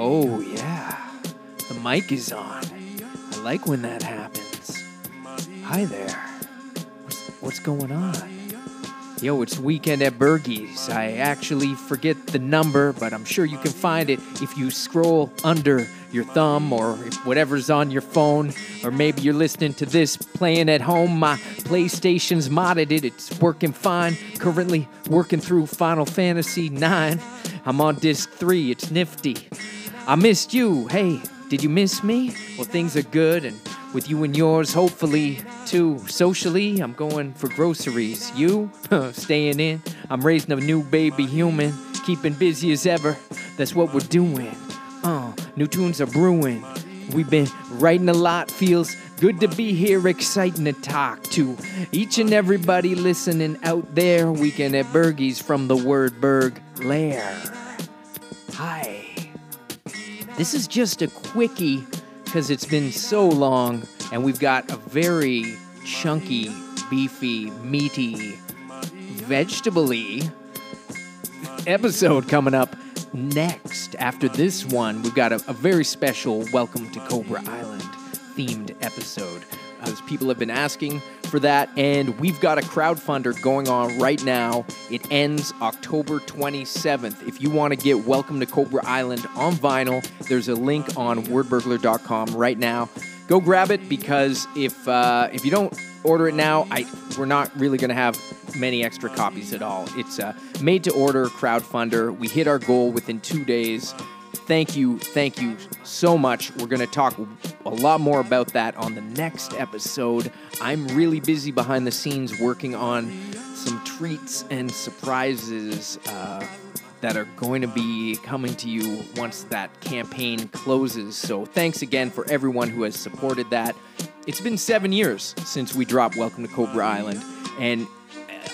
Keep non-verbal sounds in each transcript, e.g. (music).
Oh, yeah. The mic is on. I like when that happens. Hi there. What's, going on? Yo, it's weekend at Bergie's. I actually forget the number, but I'm sure you can find it if you scroll under your thumb or if whatever's on your phone. Or maybe you're listening to this playing at home. My PlayStation's modded it, it's working fine. Currently working through Final Fantasy 9. I'm on disc 3, it's nifty. I missed you. Hey, did you miss me? Well, things are good, and with you and yours, hopefully, too. Socially, I'm going for groceries. You? (laughs) Staying in. I'm raising a new baby human, keeping busy as ever. That's what we're doing. Uh, new tunes are brewing. We've been writing a lot, feels good to be here, exciting to talk to each and everybody listening out there. Weekend at Bergie's from the word Berg Lair. Hi. This is just a quickie because it's been so long and we've got a very chunky, beefy, meaty, vegetable episode coming up next. After this one, we've got a, a very special Welcome to Cobra Island themed episode. As people have been asking for that, and we've got a crowdfunder going on right now. It ends October 27th. If you want to get Welcome to Cobra Island on vinyl, there's a link on wordburglar.com right now. Go grab it because if uh, if you don't order it now, I we're not really going to have many extra copies at all. It's a made to order crowdfunder. We hit our goal within two days. Thank you, thank you so much. We're going to talk a lot more about that on the next episode. I'm really busy behind the scenes working on some treats and surprises uh, that are going to be coming to you once that campaign closes. So, thanks again for everyone who has supported that. It's been seven years since we dropped Welcome to Cobra Island, and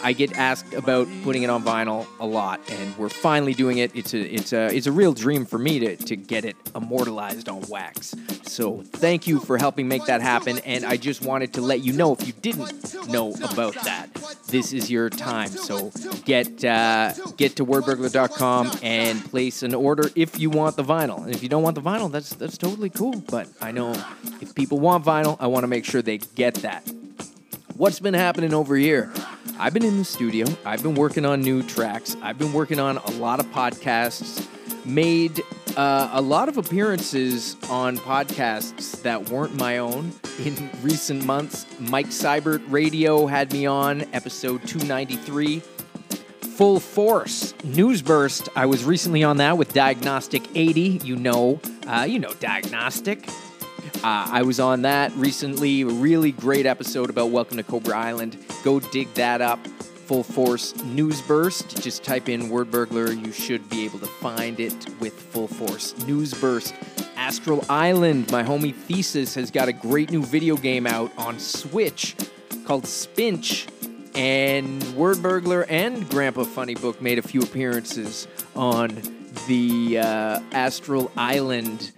I get asked about putting it on vinyl a lot, and we're finally doing it. It's a it's a it's a real dream for me to to get it immortalized on wax. So thank you for helping make that happen. And I just wanted to let you know if you didn't know about that, this is your time. So get uh, get to wordburglar.com and place an order if you want the vinyl. And if you don't want the vinyl, that's that's totally cool. But I know if people want vinyl, I want to make sure they get that. What's been happening over here? I've been in the studio. I've been working on new tracks. I've been working on a lot of podcasts. Made uh, a lot of appearances on podcasts that weren't my own in (laughs) recent months. Mike Seibert Radio had me on episode 293. Full Force Newsburst. I was recently on that with Diagnostic 80. You know, uh, you know Diagnostic. Uh, I was on that recently. A really great episode about Welcome to Cobra Island. Go dig that up. Full Force News Burst. Just type in Word Burglar. You should be able to find it with Full Force News Burst. Astral Island. My homie Thesis has got a great new video game out on Switch called Spinch. And Word Burglar and Grandpa Funny Book made a few appearances on the uh, Astral Island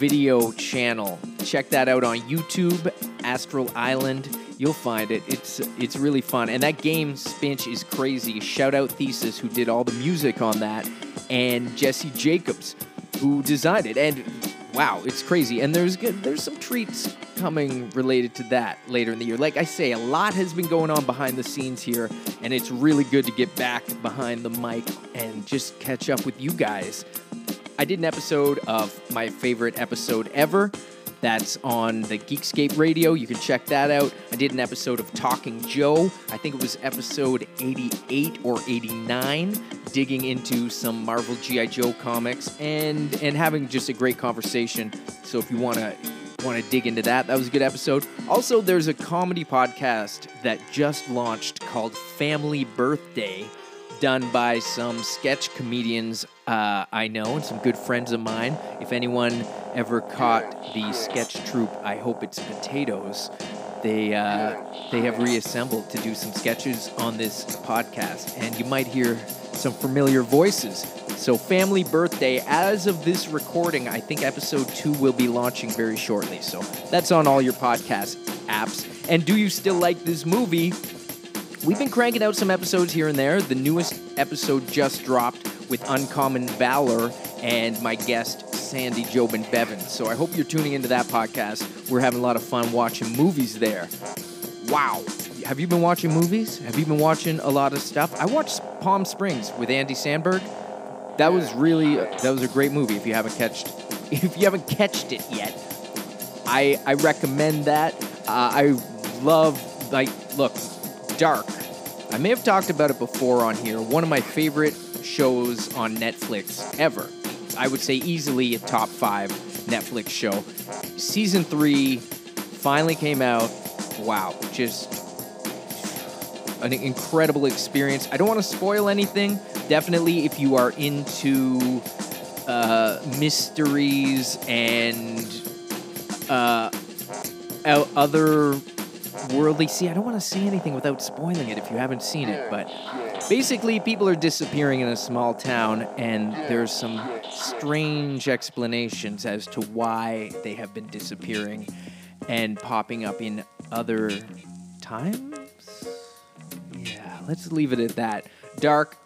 video channel. Check that out on YouTube, Astral Island. You'll find it. It's it's really fun. And that game Spinch is crazy. Shout out Thesis who did all the music on that and Jesse Jacobs who designed it. And wow, it's crazy. And there's good there's some treats coming related to that later in the year. Like I say, a lot has been going on behind the scenes here, and it's really good to get back behind the mic and just catch up with you guys. I did an episode of my favorite episode ever. That's on the Geekscape Radio. You can check that out. I did an episode of Talking Joe. I think it was episode 88 or 89, digging into some Marvel GI Joe comics and and having just a great conversation. So if you want to want to dig into that, that was a good episode. Also, there's a comedy podcast that just launched called Family Birthday done by some sketch comedians uh, I know and some good friends of mine. If anyone ever caught the sketch troupe, I hope it's Potatoes. They uh, they have reassembled to do some sketches on this podcast, and you might hear some familiar voices. So, Family Birthday, as of this recording, I think episode two will be launching very shortly. So, that's on all your podcast apps. And do you still like this movie? We've been cranking out some episodes here and there. The newest episode just dropped with Uncommon Valor and my guest Sandy, Job, and Bevan. So I hope you're tuning into that podcast. We're having a lot of fun watching movies there. Wow. Have you been watching movies? Have you been watching a lot of stuff? I watched Palm Springs with Andy Samberg. That was really that was a great movie. If you haven't catched (laughs) if you haven't catched it yet, I I recommend that. Uh, I love like look Dark. I may have talked about it before on here. One of my favorite shows on Netflix ever. I would say easily a top five Netflix show. Season three finally came out. Wow, just an incredible experience. I don't want to spoil anything. Definitely, if you are into uh, mysteries and uh, other worldly. See, I don't want to say anything without spoiling it if you haven't seen it, but basically, people are disappearing in a small town, and there's some strange explanations as to why they have been disappearing and popping up in other times. Yeah, let's leave it at that. Dark,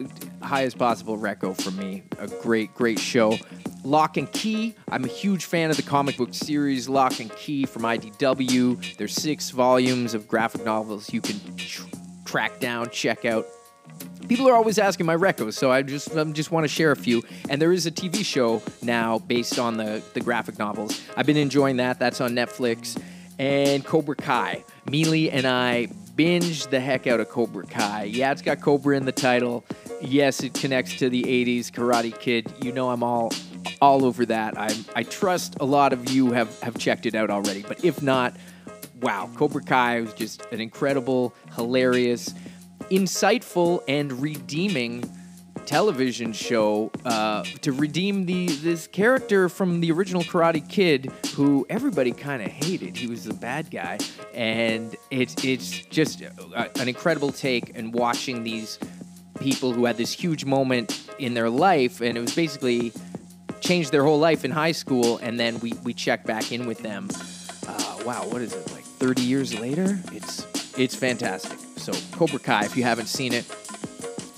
highest possible reco for me. A great, great show. Locke and Key. I'm a huge fan of the comic book series Locke and Key from IDW. There's six volumes of graphic novels you can tr- track down, check out. People are always asking my recos, so I just I just want to share a few. And there is a TV show now based on the the graphic novels. I've been enjoying that. That's on Netflix. And Cobra Kai. Mealy and I binged the heck out of Cobra Kai. Yeah, it's got Cobra in the title. Yes, it connects to the 80s Karate Kid. You know I'm all all over that. I I trust a lot of you have have checked it out already, but if not, wow, Cobra Kai was just an incredible, hilarious, insightful and redeeming television show uh, to redeem the this character from the original Karate Kid, who everybody kind of hated. He was the bad guy, and it's it's just a, an incredible take. And watching these people who had this huge moment in their life, and it was basically changed their whole life in high school, and then we we check back in with them. Uh, wow, what is it like? Thirty years later, it's it's fantastic. So Cobra Kai, if you haven't seen it,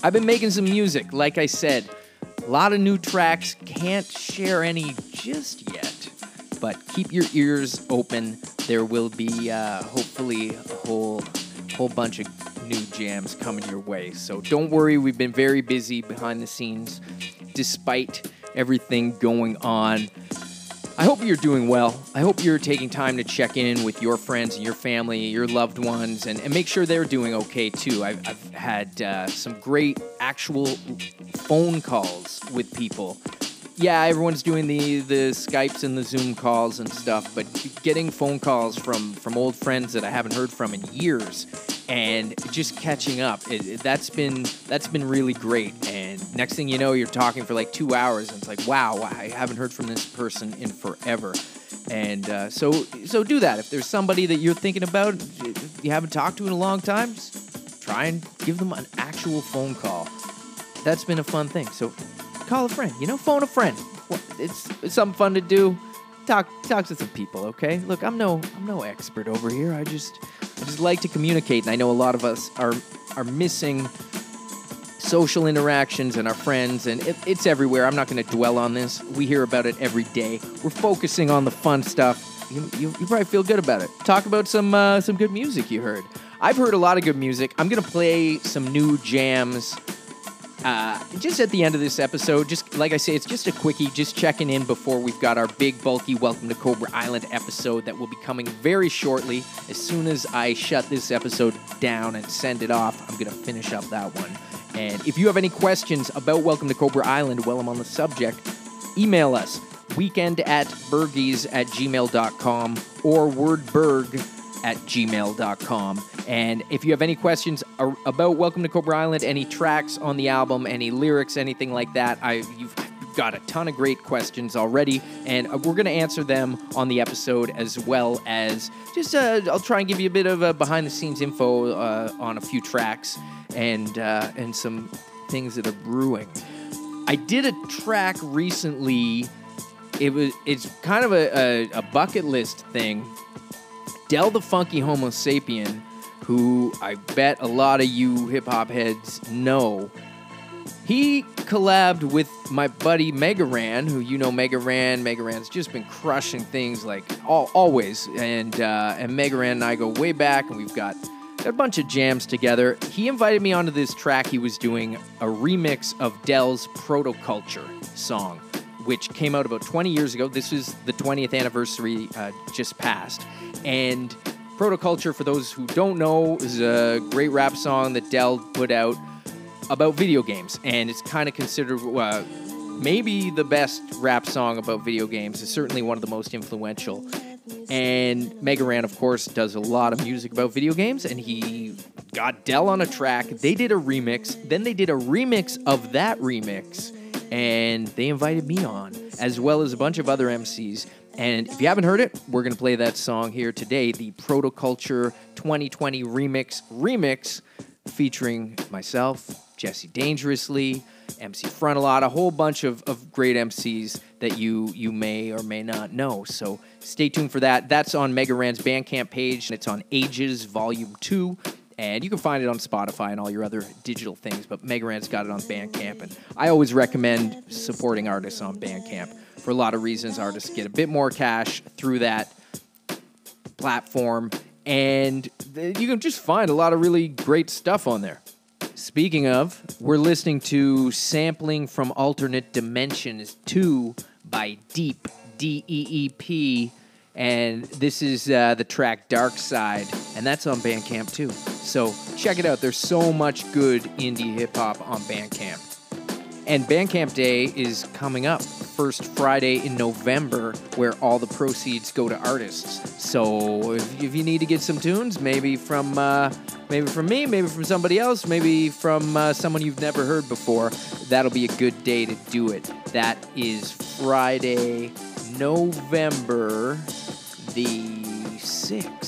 I've been making some music. Like I said, a lot of new tracks. Can't share any just yet, but keep your ears open. There will be uh, hopefully a whole whole bunch of new jams coming your way. So don't worry, we've been very busy behind the scenes, despite everything going on. I hope you're doing well. I hope you're taking time to check in with your friends and your family, your loved ones, and, and make sure they're doing okay too. I've, I've had uh, some great actual phone calls with people. Yeah, everyone's doing the, the Skypes and the Zoom calls and stuff, but getting phone calls from, from old friends that I haven't heard from in years and just catching up. It, it, that's been that's been really great. And next thing you know you're talking for like two hours and it's like wow i haven't heard from this person in forever. And uh, so so do that. If there's somebody that you're thinking about you haven't talked to in a long time try and give them an actual phone call. That's been a fun thing. So call a friend you know phone a friend. It's, it's something fun to do. Talk talk to some people okay? Look i'm no i'm no expert over here. I just Just like to communicate, and I know a lot of us are are missing social interactions and our friends, and it, it's everywhere. I'm not going to dwell on this. We hear about it every day. We're focusing on the fun stuff. You, you, you probably feel good about it. Talk about some uh, some good music you heard. I've heard a lot of good music. I'm going to play some new jams uh, just at the end of this episode, just like I say, it's just a quickie, just checking in before we've got our big, bulky Welcome to Cobra Island episode that will be coming very shortly. As soon as I shut this episode down and send it off, I'm going to finish up that one. And if you have any questions about Welcome to Cobra Island while I'm on the subject, email us weekend at burgies at gmail.com or wordberg at gmail.com. And if you have any questions about Welcome to Cobra Island, any tracks on the album, any lyrics, anything like that, I you've got a ton of great questions already, and uh, we're going to answer them on the episode as well as just uh, I'll try and give you a bit of a behind the scenes info uh, on a few tracks and uh, and some things that are brewing. I did a track recently. It was it's kind of a, a, a bucket list thing Del the Funky Homo Sapien, who I bet a lot of you hip hop heads know. He collabed with my buddy Mega Ran, who you know Mega Ran. Mega Ran's just been crushing things like all, always, and uh, and Mega Ran and I go way back, and we've got a bunch of jams together. He invited me onto this track. He was doing a remix of Del's Protoculture song, which came out about 20 years ago. This is the 20th anniversary uh, just passed, and Protoculture, for those who don't know, is a great rap song that Del put out about video games, and it's kind of considered uh, maybe the best rap song about video games. It's certainly one of the most influential. And Mega Ran, of course, does a lot of music about video games, and he got Del on a track. They did a remix, then they did a remix of that remix, and they invited me on, as well as a bunch of other MCs. And if you haven't heard it, we're going to play that song here today, the Protoculture 2020 Remix Remix, featuring myself, Jesse Dangerously, MC Frontalot, a whole bunch of, of great MCs that you you may or may not know. So stay tuned for that. That's on Mega Ran's Bandcamp page, and it's on Ages Volume 2. And you can find it on Spotify and all your other digital things, but Mega Ran's got it on Bandcamp. And I always recommend supporting artists on Bandcamp for a lot of reasons. Artists get a bit more cash through that platform, and you can just find a lot of really great stuff on there. Speaking of, we're listening to Sampling from Alternate Dimensions 2 by Deep, D E E P. And this is uh, the track Dark Side, and that's on Bandcamp too. So check it out. There's so much good indie hip hop on Bandcamp. And Bandcamp Day is coming up, first Friday in November, where all the proceeds go to artists. So if, if you need to get some tunes, maybe from uh, maybe from me, maybe from somebody else, maybe from uh, someone you've never heard before, that'll be a good day to do it. That is Friday, November the 6th.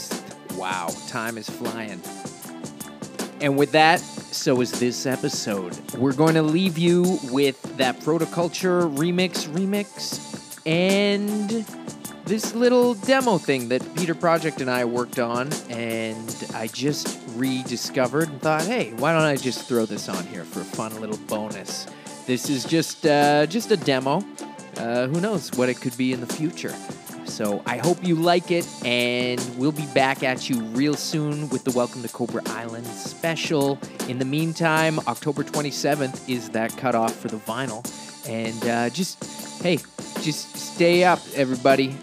Wow, time is flying. And with that, so is this episode. We're going to leave you with that Protoculture remix remix and this little demo thing that Peter Project and I worked on and I just rediscovered and thought, hey, why don't I just throw this on here for a fun little bonus? This is just uh, just a demo. Uh, who knows what it could be in the future? So I hope you like it, and we'll be back at you real soon with the Welcome to Cobra Island special. In the meantime, October 27th is that cutoff for the vinyl. And uh, just, hey, just stay up, everybody.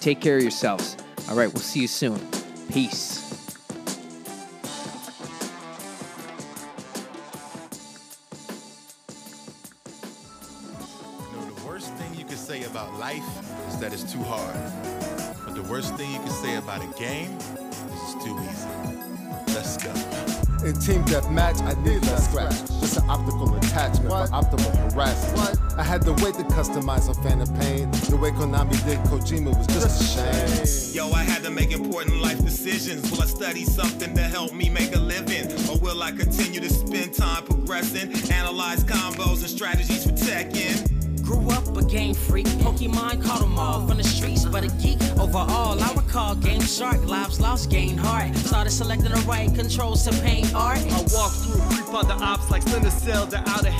Take care of yourselves. All right, we'll see you soon. Peace. Is that it's too hard. But the worst thing you can say about a game is it's too easy. Let's go. In team deathmatch, I need less scratch. Just an optical attachment for optimal harassment. I had the way to customize a fan of pain. The way Konami did Kojima was just a shame. Yo, I had to make important life decisions. Will I study something to help me make a living? Or will I continue to spend time progressing? Analyze combos and strategies for Tekken? Grew up a game freak, Pokemon caught 'em all from the streets, but a geek overall. I recall Game Shark, lives lost, gain heart. Started selecting the right controls to paint art. I walked through, on the ops like Splinter Cell.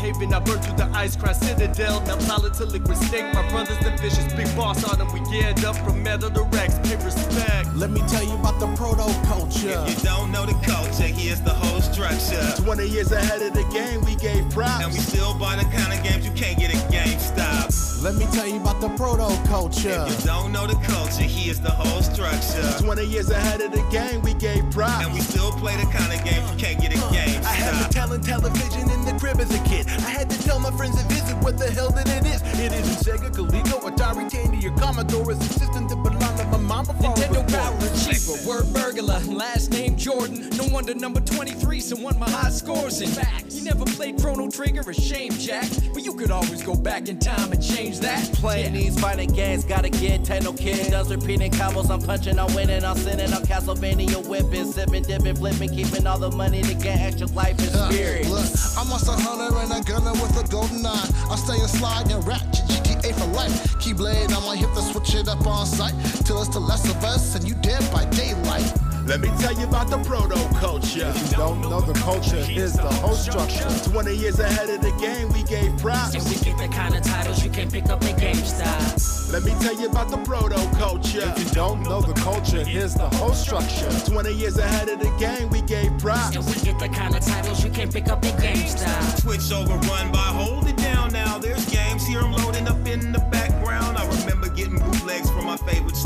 Haven, I burn through the Icecrown Citadel. Now solid to liquid snake. My brothers the vicious, big boss on them. We geared up from metal to Rex, pay respect. Let me tell you about the proto culture. If you don't know the culture, here's the whole structure. 20 years ahead of the game, we gave props. And we still buy the kind of games you can't get at GameStop. Let me tell you about the proto culture. If you don't know the culture, here's the whole structure. 20 years ahead of the game, we gave props. And we still play the kind of games you can't get at GameStop. Had television in the crib as a kid. I had to tell my friends to visit what the hell that it is. It isn't Sega, Coleco, Atari, Tandy, or Commodore. It's a system that belonged to my I Nintendo was born. power achiever, word burglar, last name Jordan. No wonder number 23, so won my high scores in fact. You never played Chrono Trigger, a shame, Jack. But you could always go back in time and change that. Playing these fighting games, gotta get techno kid. Does repeating combos, I'm punching, I'm winning, I'm sinning, I'm Castlevania whipping, sipping, dipping, flipping, keeping all the money to get extra life and Uh, spirit. Look, I'm a hunter and a gunner with a golden eye. I stay a slide and rap GTA for life. Keyblade, I'm on hip to switch it up on sight. Till it's the less of us and you dead by daylight. Let me tell you about the proto culture. If you don't know the culture, here's the whole structure. 20 years ahead of the game, we gave props. And we get the kind of titles you can't pick up in GameStop. Let me tell you about the proto culture. Here's the whole structure. 20 years ahead of the game, we gave props. And we get the kind of titles you can't pick up in GameStop. Twitch overrun by hold it down now. There's games here, I'm loading up in the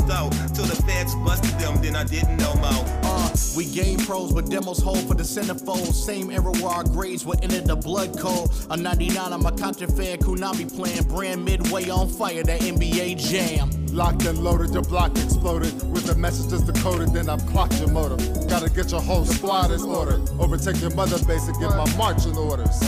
my. Till the feds busted them, then I didn't know more. Uh, we game pros, but demos hold for the centerfold. Same era where our grades were into the blood code. A 99, I'm a content fan, Konami playing. Brand midway on fire, that NBA jam. Locked and loaded, your block exploded. With the messages decoded, then I've clocked your motor. Gotta get your whole squad in order. Overtake your mother base and get my marching orders.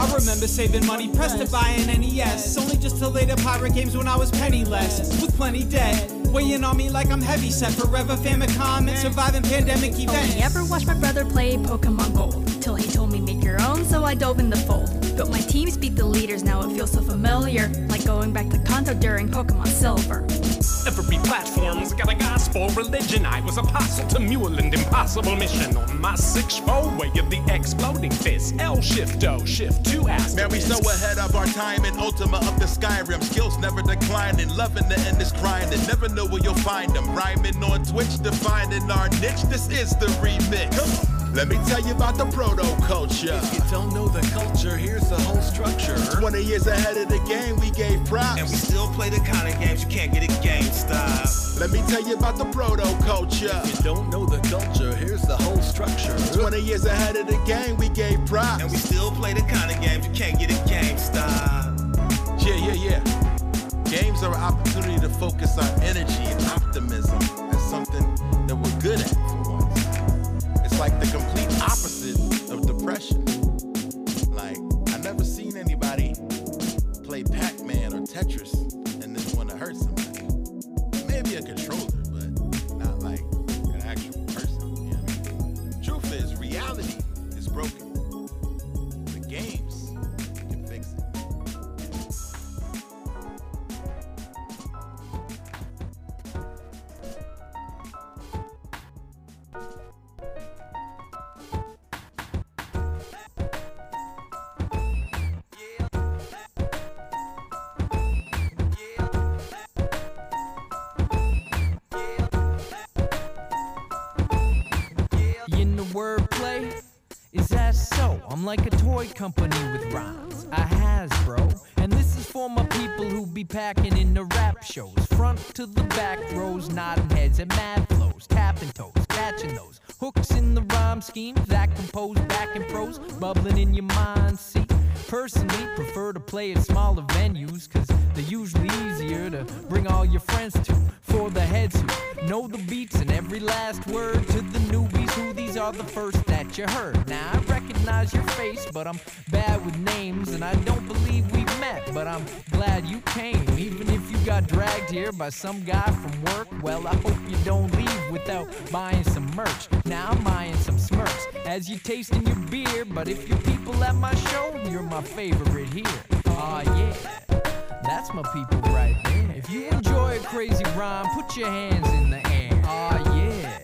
I remember saving money pressed to buy an NES. Only just to later pirate games when I was penniless. With plenty debt. Weighing on me like I'm heavy set. Forever Famicom and surviving pandemic events. Only ever watched my brother play Pokemon Gold. Till he told me make your own, so I dove in the fold. But my teams, beat the leaders, now it feels so familiar. Like going back to Kanto during Pokemon Silver. Every platform's got a gospel religion. I was apostle to mule and impossible mission on my six fold way of the exploding fist. L shift O shift two asterisk. Man, we so ahead of our time in Ultima of the Skyrim. Skills never declining, loving the endless grinding. Never know where you'll find them. Rhyming on Twitch, defining our niche. This is the remix. Let me tell you about the proto culture. If you don't know the culture, here's the whole structure. 20 years ahead of the game, we gave props. And we still play the kind of games you can't get at GameStop. Let me tell you about the proto culture. If you don't know the culture, here's the whole structure. 20 years ahead of the game, we gave props. And we still play the kind of games you can't get at GameStop. Yeah, yeah, yeah. Games are an opportunity to focus our energy and optimism as something that we're good at for once. It's like the complete opposite of depression. Like, I never seen anybody play Pac-Man or Tetris and then want to hurt somebody. I'm like a toy company with rhymes. I has, bro. And this is for my people who be packing in the rap shows. Front to the back rows, nodding heads and mad flows, tapping toes, catching those hooks in the rhyme scheme that compose back in prose, bubbling in your mind. See, personally prefer to play at smaller venues, cause they're usually easier to bring all your friends to. For the heads who know the beats and every last word to the newbies who these are the first that you heard. Now I recognize your face, but I'm bad with names and I don't believe we've met. But I'm glad you came, even if you got dragged here by some guy from work. Well, I hope you don't leave without buying some merch. Now I'm buying some smirks as you're tasting your beer. But if you're people at my show, you're my favorite here. Aw, yeah. That's my people right there. If you enjoy a crazy rhyme, put your hands in the air. Aw, yeah.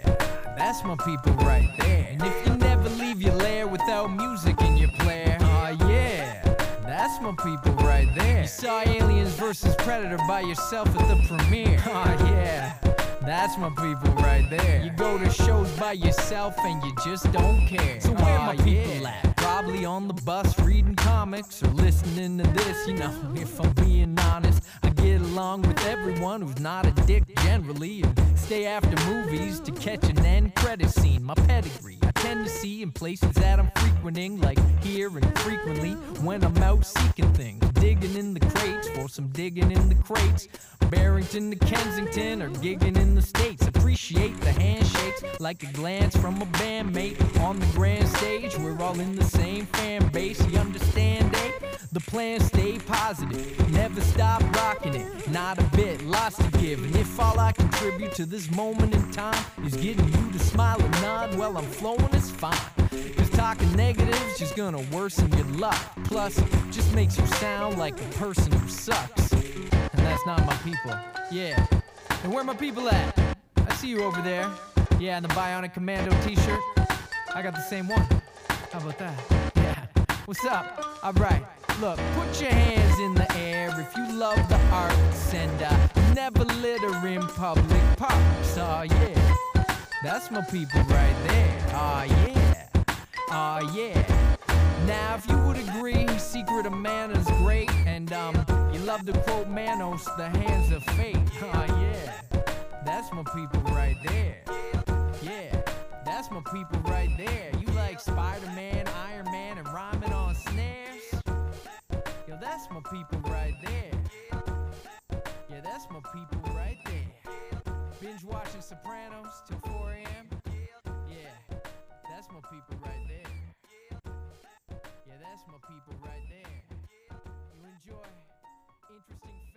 That's my people right there. And if you never leave your lair without music in your player, aw, yeah. That's my people right there. You saw Aliens versus Predator by yourself at the premiere. Aw, yeah. That's my people right there. You go to shows by yourself and you just don't care. So where my people at? Probably on the bus reading comics or listening to this. You know, (laughs) if I'm being honest, I get along with everyone who's not a dick generally and stay after movies to catch an end credit scene. My pedigree, I tend to see in places that I'm frequenting, like here and frequently when I'm out seeking things. Digging in the crates for some digging in the crates. Barrington to Kensington or gigging in the States. Appreciate the handshakes like a glance from a bandmate on the grand stage. We're all in the same fan base, you understand? The plan stay positive, never stop rocking it. Not a bit, lots to give. And if all I contribute to this moment in time is getting you to smile and nod, well, I'm flowing, it's fine. Cause talking negative's just gonna worsen your luck. Plus, just makes you sound like a person who sucks. And that's not my people. Yeah. And where my people at? I see you over there. Yeah, and the Bionic Commando t-shirt. I got the same one. How about that? Yeah. What's up? Alright. Look, put your hands in the air if you love the arts and uh, never litter in public parks. Aw, yeah. That's my people right there. Aw, yeah. Aw, yeah. Now, if you would agree, Secret of Mana is great, and um, you love to quote Manos, the hands of fate. Aw, yeah. That's my people right there. Yeah, that's my people right there. People right there. Yeah, that's my people right there. Binge watching Sopranos till 4 a.m. Yeah, that's my people right there. Yeah, that's my people right there. You enjoy interesting